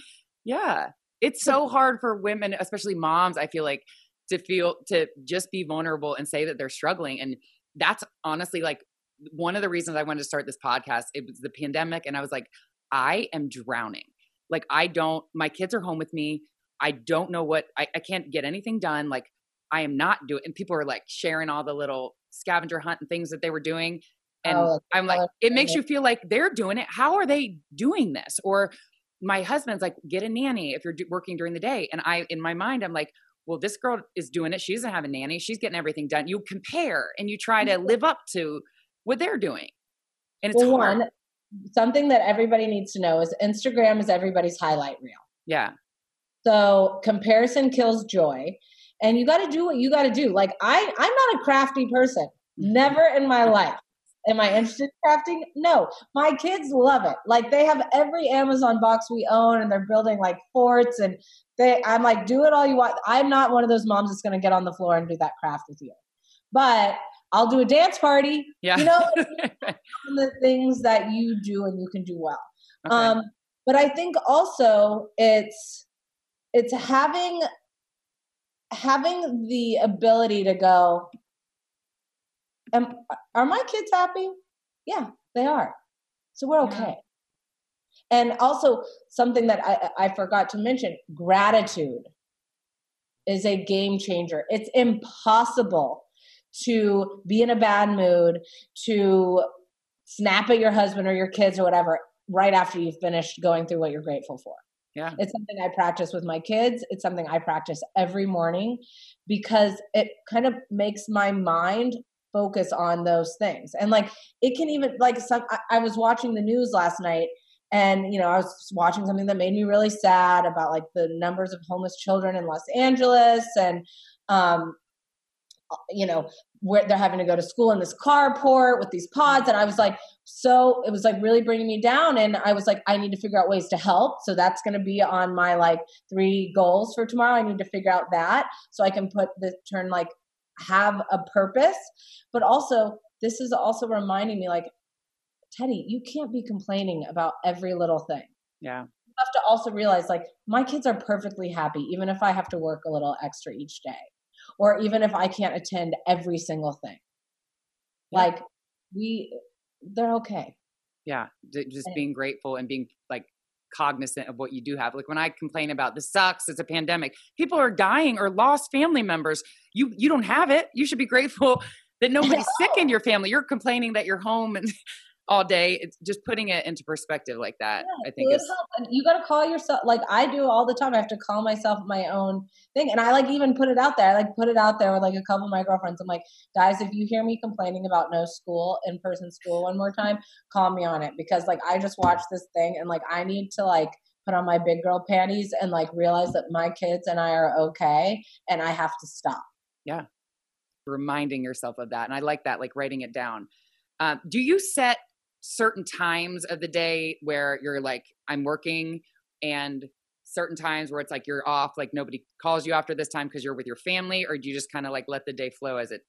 Yeah. It's so hard for women, especially moms, I feel like, to feel to just be vulnerable and say that they're struggling. And that's honestly like one of the reasons I wanted to start this podcast. It was the pandemic, and I was like, I am drowning. Like, I don't, my kids are home with me. I don't know what, I, I can't get anything done. Like, I am not doing, and people are like sharing all the little scavenger hunt and things that they were doing. And Oh, I'm like, color it makes you feel like they're doing it. How are they doing this? Or my husband's like, get a nanny if you're do- working during the day. And I, in my mind, I'm like, well, this girl is doing it. She doesn't have a nanny. She's getting everything done. You compare and you try to mm-hmm. live up to what they're doing. And it's well, hard. one, something that everybody needs to know is Instagram is everybody's highlight reel. Yeah. So comparison kills joy. And you got to do what you got to do. Like I, I'm not a crafty person. Mm-hmm. Never in my life. Am I interested in crafting? No. My kids love it. Like they have every Amazon box we own and they're building like forts and they I'm like, do it all you want. I'm not one of those moms that's gonna get on the floor and do that craft with you. But I'll do a dance party. Yeah. You know, the things that you do and you can do well. Okay. Um, but I think also it's it's having having the ability to go. Am, are my kids happy? Yeah, they are. So we're okay. And also something that I, I forgot to mention: gratitude is a game changer. It's impossible to be in a bad mood, to snap at your husband or your kids or whatever right after you've finished going through what you're grateful for. yeah. It's something I practice with my kids. It's something I practice every morning because it kind of makes my mind focus on those things. And like it can even like some I, I was watching the news last night and you know, I was watching something that made me really sad about like the numbers of homeless children in Los Angeles and um you know where they're having to go to school in this carport with these pods. And i was like so it was like really bringing me down. And i was like i need to figure out ways to help. So that's going to be on my like three goals for tomorrow. I need to figure out that so i can put the turn like have a purpose. But also this is also reminding me like teddi you can't be complaining about every little thing Yeah. you have to also realize like my kids are perfectly happy even if i have to work a little extra each day or even if i can't attend every single thing Yeah. like we they're okay Yeah. Just And- being grateful and being like cognizant of what you do have. Like when I complain about this sucks, it's a pandemic. People are dying or lost family members. You you don't have it. You should be grateful that nobody's sick in your family. You're complaining that you're home and all day. It's just putting it into perspective like that. Yeah, I think is you got to call yourself like I do all the time. I have to call myself my own thing, and I like even put it out there. I like put it out there with like a couple of my girlfriends. I'm like, guys, if you hear me complaining about no school, in person school, one more time, call me on it because like I just watched this thing and like I need to like put on my big girl panties and like realize that my kids and I are okay, and I have to stop. Yeah, reminding yourself of that, and I like that, like writing it down. Um, do you set certain times of the day where you're like i'm working and certain times where it's like you're off like nobody calls you after this time because you're with your family or do you just kind of like let the day flow as it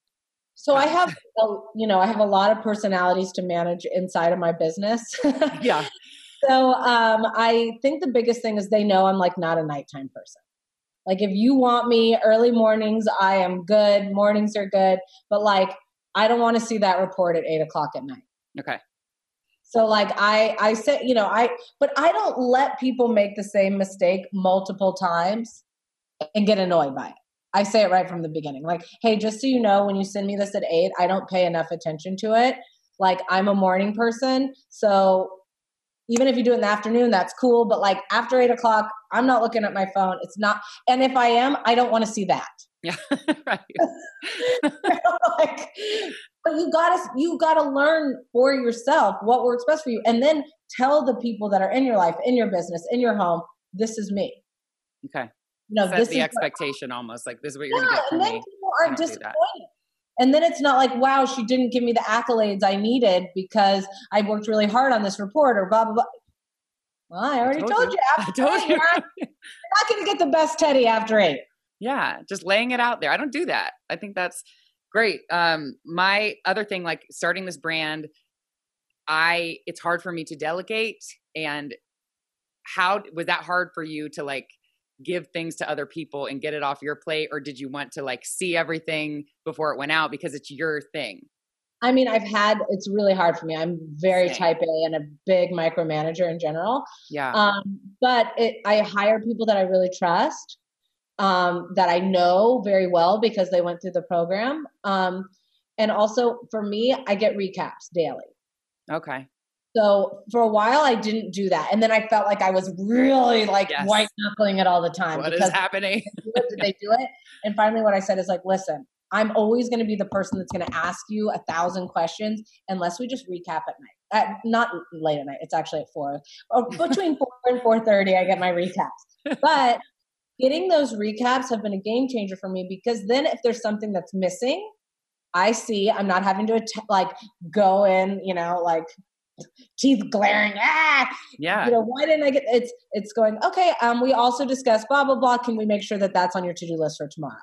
so i have a, you know i have a lot of personalities to manage inside of my business. Yeah. So um i think the biggest thing is they know i'm like not a nighttime person. Like if you want me early mornings i am good mornings are good but like i don't want to see that report at eight o'clock at night. Okay so like I I say, you know, I but I don't let people make the same mistake multiple times and get annoyed by it. I say it right from the beginning. Like, hey, just so you know, when you send me this at eight, I don't pay enough attention to it. Like I'm a morning person. So even if you do it in the afternoon, that's cool. But like after eight o'clock, I'm not looking at my phone. It's not and if I am, I don't want to see that. Yeah. right. like, but you gotta you gotta learn for yourself what works best for you and then tell the people that are in your life in your business in your home this is me okay you know Set this the expectation almost like this is what you're yeah, gonna get from and then me people are disappointed and then it's not like wow she didn't give me the accolades i needed because i worked really hard on this report or blah blah blah. Well i already I told, told, you, you. I told you. You're not, not gonna get the best teddi after eight. Yeah just laying it out there. I don't do that. I think that's great. Um my other thing like starting this brand i it's hard for me to delegate and how was that hard for you to like give things to other people and get it off your plate or did you want to like see everything before it went out because it's your thing I mean, I've had it's really hard for me. I'm very Same. type A and a big micromanager in general. Yeah. Um, but it, I hire people that I really trust um, that I know very well because they went through the program. Um, and also for me, I get recaps daily. Okay. So for a while, I didn't do that, and then I felt like I was really like yes. white knuckling it all the time. What is happening? did they do it? And finally, what I said is like, listen, I'm always going to be the person that's going to ask you a thousand questions unless we just recap at night. At, not late at night. It's actually at four. Or between four and four thirty, I get my recaps. But getting those recaps have been a game changer for me because then if there's something that's missing, I see I'm not having to like go in, you know, like teeth glaring. Ah, yeah. You know, why didn't I get? It's it's going okay. Um, we also discussed blah blah blah. Can we make sure that that's on your to do list for tomorrow?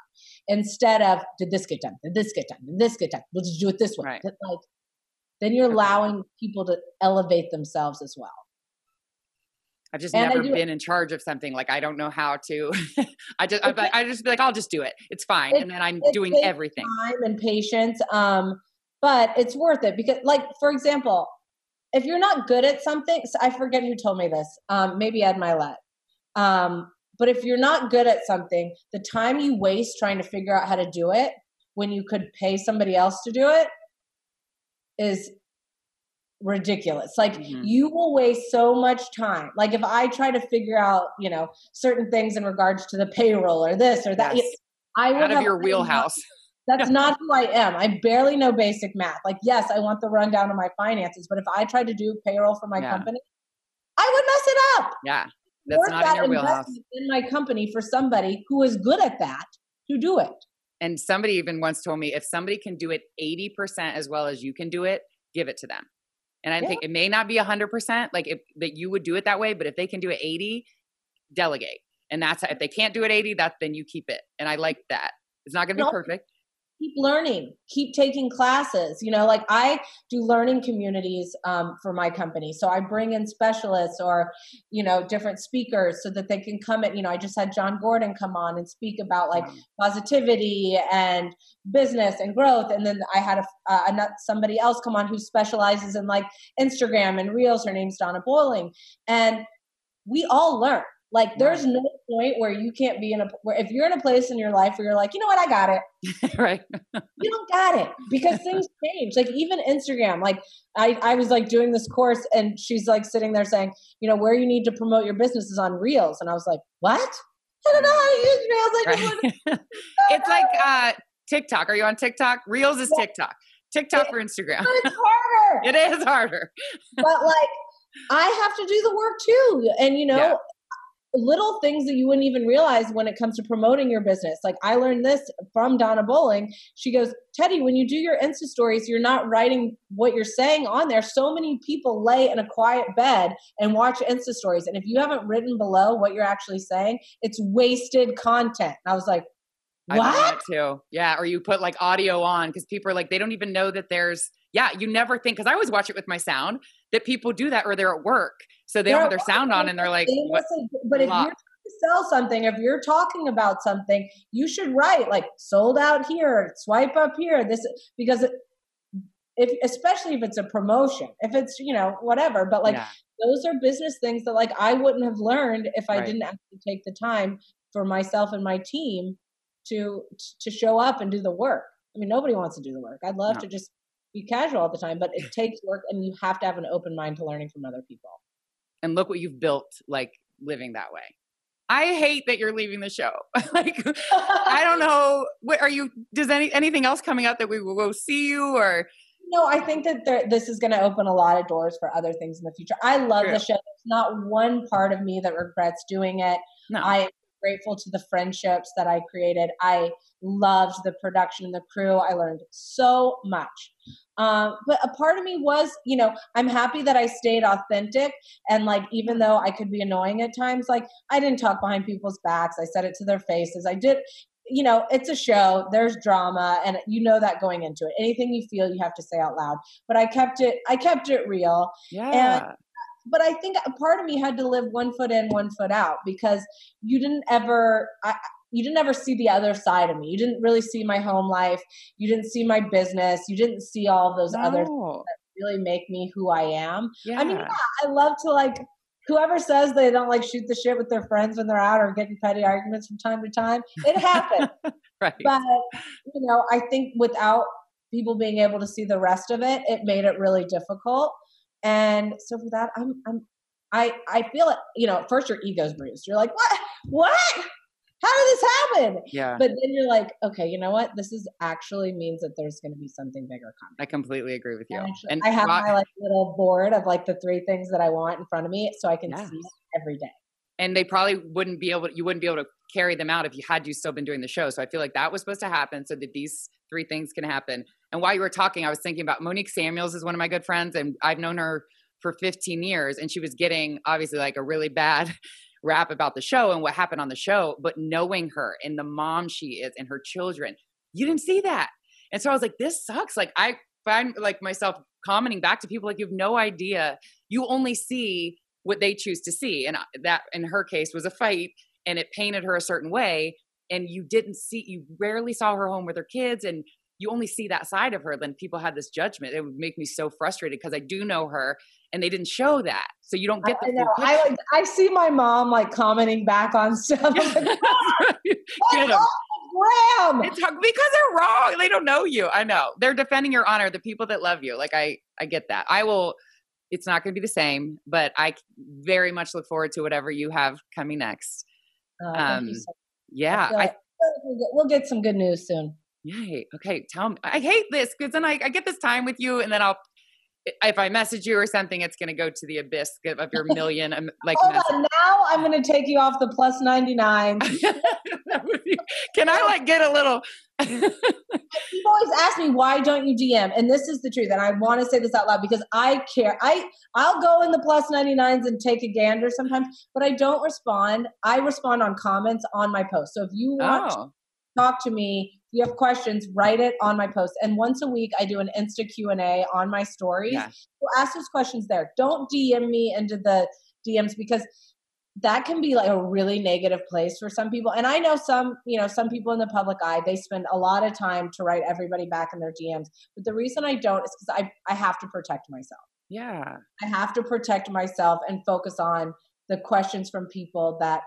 Instead of did this get done? Did this get done? Did this get done? Let's do it this way. Right. Like, then you're allowing people to elevate themselves as well. I've just and never been in charge of something. Like I don't know how to. I just I, I, just be like I'll just do it. It's fine, it, and then I'm doing everything. Time and patience, um, but it's worth it because, like for example, if you're not good at something, so I forget who told me this. Um, maybe Ed Mylett. Um, but if you're not good at something, the time you waste trying to figure out how to do it when you could pay somebody else to do it is ridiculous. Like mm-hmm. you will waste so much time. Like if I try to figure out, you know, certain things in regards to the payroll or this or that, yes. I would out of your wheelhouse. That's not who I am. I barely know basic math. Like, yes, I want the rundown of my finances, but if I tried to do payroll for my yeah. company, I would mess it up. Yeah, that's Worth not that in your wheelhouse. In my company for somebody who is good at that to do it. And somebody even once told me if somebody can do it 80% as well as you can do it, give it to them. And I yeah. think it may not be 100% like if that you would do it that way, but if they can do it 80, delegate. And that's if they can't do it 80, that then you keep it. And I like that. It's not going to be perfect keep learning keep taking classes you know like i do learning communities um, for my company. So i bring in specialists or you know different speakers so that they can come at you know i just had jon gordon come on and speak about like positivity and business and growth. And then i had a, uh, somebody else come on who specializes in like instagram and reels. Her name's donna bowling and we all learn Like there's no point where you can't be in a where if you're in a place in your life where you're like, you know what, I got it. right. you don't got it because things change. Like even Instagram, like I, I was like doing this course and she's like sitting there saying, you know, where you need to promote your business is on reels. And I was like, what? I don't know how to use reels. Like, right. it's like uh, TikTok. Are you on TikTok? Reels is TikTok. TikTok or Instagram. it's harder. it is harder. but like I have to do the work too. And you know, yeah little things that you wouldn't even realize when it comes to promoting your business. Like I learned this from Donna Bowling. She goes, Teddi, when you do your Insta stories, you're not writing what you're saying on there. So many people lay in a quiet bed and watch Insta stories. And if you haven't written below what you're actually saying, it's wasted content. And I was like, what? I too. Yeah. Or you put like audio on because people are like, they don't even know that there's, yeah, you never think, because I always watch it with my sound, that people do that or they're at work. So they don't have their sound on and they're like, but if you're sell something, if you're talking about something, you should write like sold out here, swipe up here. This because if especially if it's a promotion, if it's you know whatever, but like yeah. those are business things that like I wouldn't have learned if I right. didn't actually take the time for myself and my team to to show up and do the work. I mean, nobody wants to do the work. I'd love no. to just be casual all the time, but it takes work, and you have to have an open mind to learning from other people. And look what you've built like living that way. I hate that you're leaving the show. Like i don't know what are you does any anything else coming up that we will go see you or? No i think that there, this is going to open a lot of doors for other things in the future. I love True. the show. There's not one part of me that regrets doing it. No. i grateful to the friendships that i created i loved the production and the crew i learned so much um, but a part of me was, you know, I'm happy that I stayed authentic. And like, even though I could be annoying at times, like, I didn't talk behind people's backs. I said it to their faces. I did, you know, it's a show, there's drama, and you know that going into it. Anything you feel, you have to say out loud. But I kept it, I kept it real. Yeah. And, but I think a part of me had to live one foot in, one foot out because you didn't ever. I, you didn't ever see the other side of me. You didn't really see my home life. You didn't see my business. You didn't see all those no. other things that really make me who I am. Yeah. I mean, yeah, I love to like whoever says they don't like shoot the shit with their friends when they're out or getting petty arguments from time to time. It happens. right. But you know, I think without people being able to see the rest of it, it made it really difficult. And so for that, I'm I'm I I feel it, you know, first your ego's bruised. You're like, what? What? how did this happen? Yeah. But then you're like, okay, you know what? This is actually means that there's going to be something bigger coming. I completely agree with you. And, and I have my like little board of like the three things that I want in front of me, so I can yes. see every day. And they probably wouldn't be able. You wouldn't be able to carry them out if you had you still been doing the show. So I feel like that was supposed to happen, so that these three things can happen. And while you were talking, I was thinking about Monique Samuels is one of my good friends, and I've known her for 15 years, and she was getting obviously like a really bad rap about the show and what happened on the show, but knowing her and the mom she is and her children, you didn't see that. And so I was like, this sucks. Like I find like myself commenting back to people like you have no idea. You only see what they choose to see. And uh, that in her case was a fight and it painted her a certain way. And you didn't see, you rarely saw her home with her kids and you only see that side of her. Then people had this judgment. It would make me so frustrated because I do know her and they didn't show that. So you don't get the. I know. I like. I see my mom like commenting back on stuff. get them. Graham. It's because they're wrong. They don't know you. I know. They're defending your honor. The people that love you. Like I, I get that. I will. It's not going to be the same, but I very much look forward to whatever you have coming next. Uh, um, so yeah, I, we'll get some good news soon. Yay. Okay. Tell me. I hate this because then I, I get this time with you and then I'll if I message you or something, it's going to go to the abyss of your million. Um, like, Hold on, now I'm going to take you off the plus 99. Can I like get a little? People always ask me, why don't you DM? And this is the truth. And I want to say this out loud because I care. I, I'll go in the plus 99s and take a gander sometimes, but I don't respond. I respond on comments on my post. So if you want oh. Talk to me, you have questions, write it on my post. And once a week, I do an Insta Q and A on my stories. Yeah. So ask those questions there. Don't DM me into the DMs because that can be like a really negative place for some people. And I know some, you know, some people in the public eye, they spend a lot of time to write everybody back in their DMs. But the reason I don't is because I, I have to protect myself. Yeah. I have to protect myself and focus on the questions from people that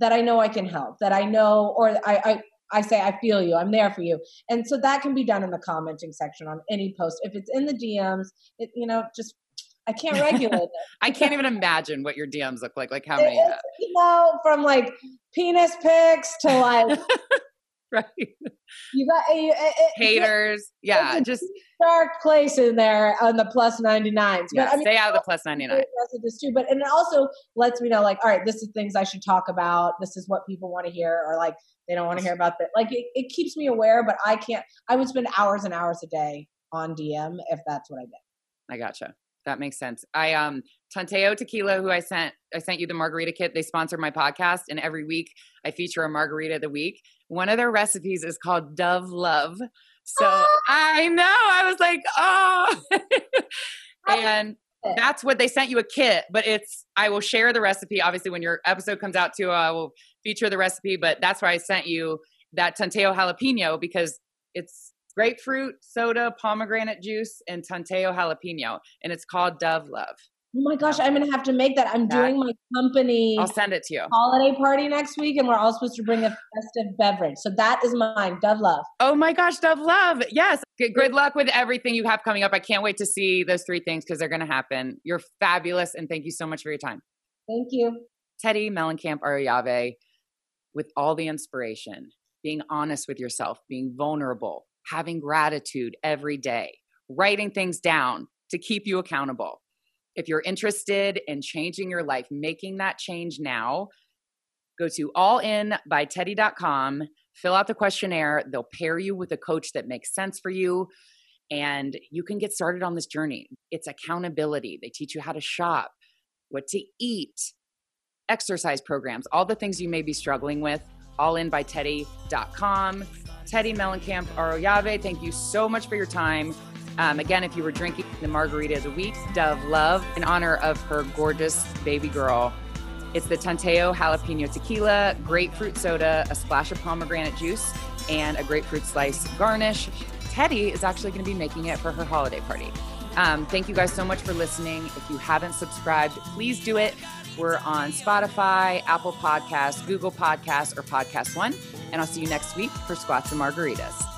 that I know I can help, that I know, or I, I I say I feel you, I'm there for you, and so that can be done in the commenting section on any post. If it's in the DMs, it you know just I can't regulate it. I can't even imagine what your DMs look like. Like how many? It's, uh, you know, from like penis pics to like right. You got eh, you, eh, eh, it, haters. Yeah, just dark place in there on the plus 99s. Yeah, but I mean, stay out of the plus 99. Messages too, but and it also lets me know, like, all right, this is things I should talk about. This is what people want to hear, or like they don't want to hear about that. Like it, it keeps me aware, but I can't. I would spend hours and hours a day on DM if that's what I did. I gotcha. That makes sense. I um Tanteo Tequila, who I sent I sent you the margarita kit. They sponsor my podcast, and every week I feature a margarita of the week. One of their recipes is called Dove Love. So oh. I know. I was like, oh. and that's what they sent you a kit, but it's I will share the recipe. Obviously, when your episode comes out too, I will feature the recipe. But that's why I sent you that Tanteo jalapeno because it's grapefruit soda, pomegranate juice, and Tanteo jalapeno, and it's called Dove Love. Oh my gosh, I'm gonna have to make that. I'm that, doing my company. I'll send it to you. Holiday party next week, and we're all supposed to bring a festive beverage. So that is mine, Dove Love. Oh my gosh, Dove Love. Yes. Good, good luck with everything you have coming up. I can't wait to see those three things because they're gonna happen. You're fabulous, and thank you so much for your time. Thank you. Teddi Mellencamp Arroyave, with all the inspiration, being honest with yourself, being vulnerable, having gratitude every day, writing things down to keep you accountable. If you're interested in changing your life, making that change now, go to allinbyteddi.com, fill out the questionnaire. They'll pair you with a coach that makes sense for you, and you can get started on this journey. It's accountability. They teach you how to shop, what to eat, exercise programs, all the things you may be struggling with. Allinbyteddi.com. Teddi Mellencamp Arroyave, thank you so much for your time. Um, again, if you were drinking the margarita of the week, Dove Love, in honor of her gorgeous baby girl, it's the Tanteo Jalapeno Tequila, grapefruit soda, a splash of pomegranate juice, and a grapefruit slice garnish. Teddi is actually going to be making it for her holiday party. Um, thank you guys so much for listening. If you haven't subscribed, please do it. We're on Spotify, Apple Podcasts, Google Podcasts, or Podcast One. And I'll see you next week for Squats and Margaritas.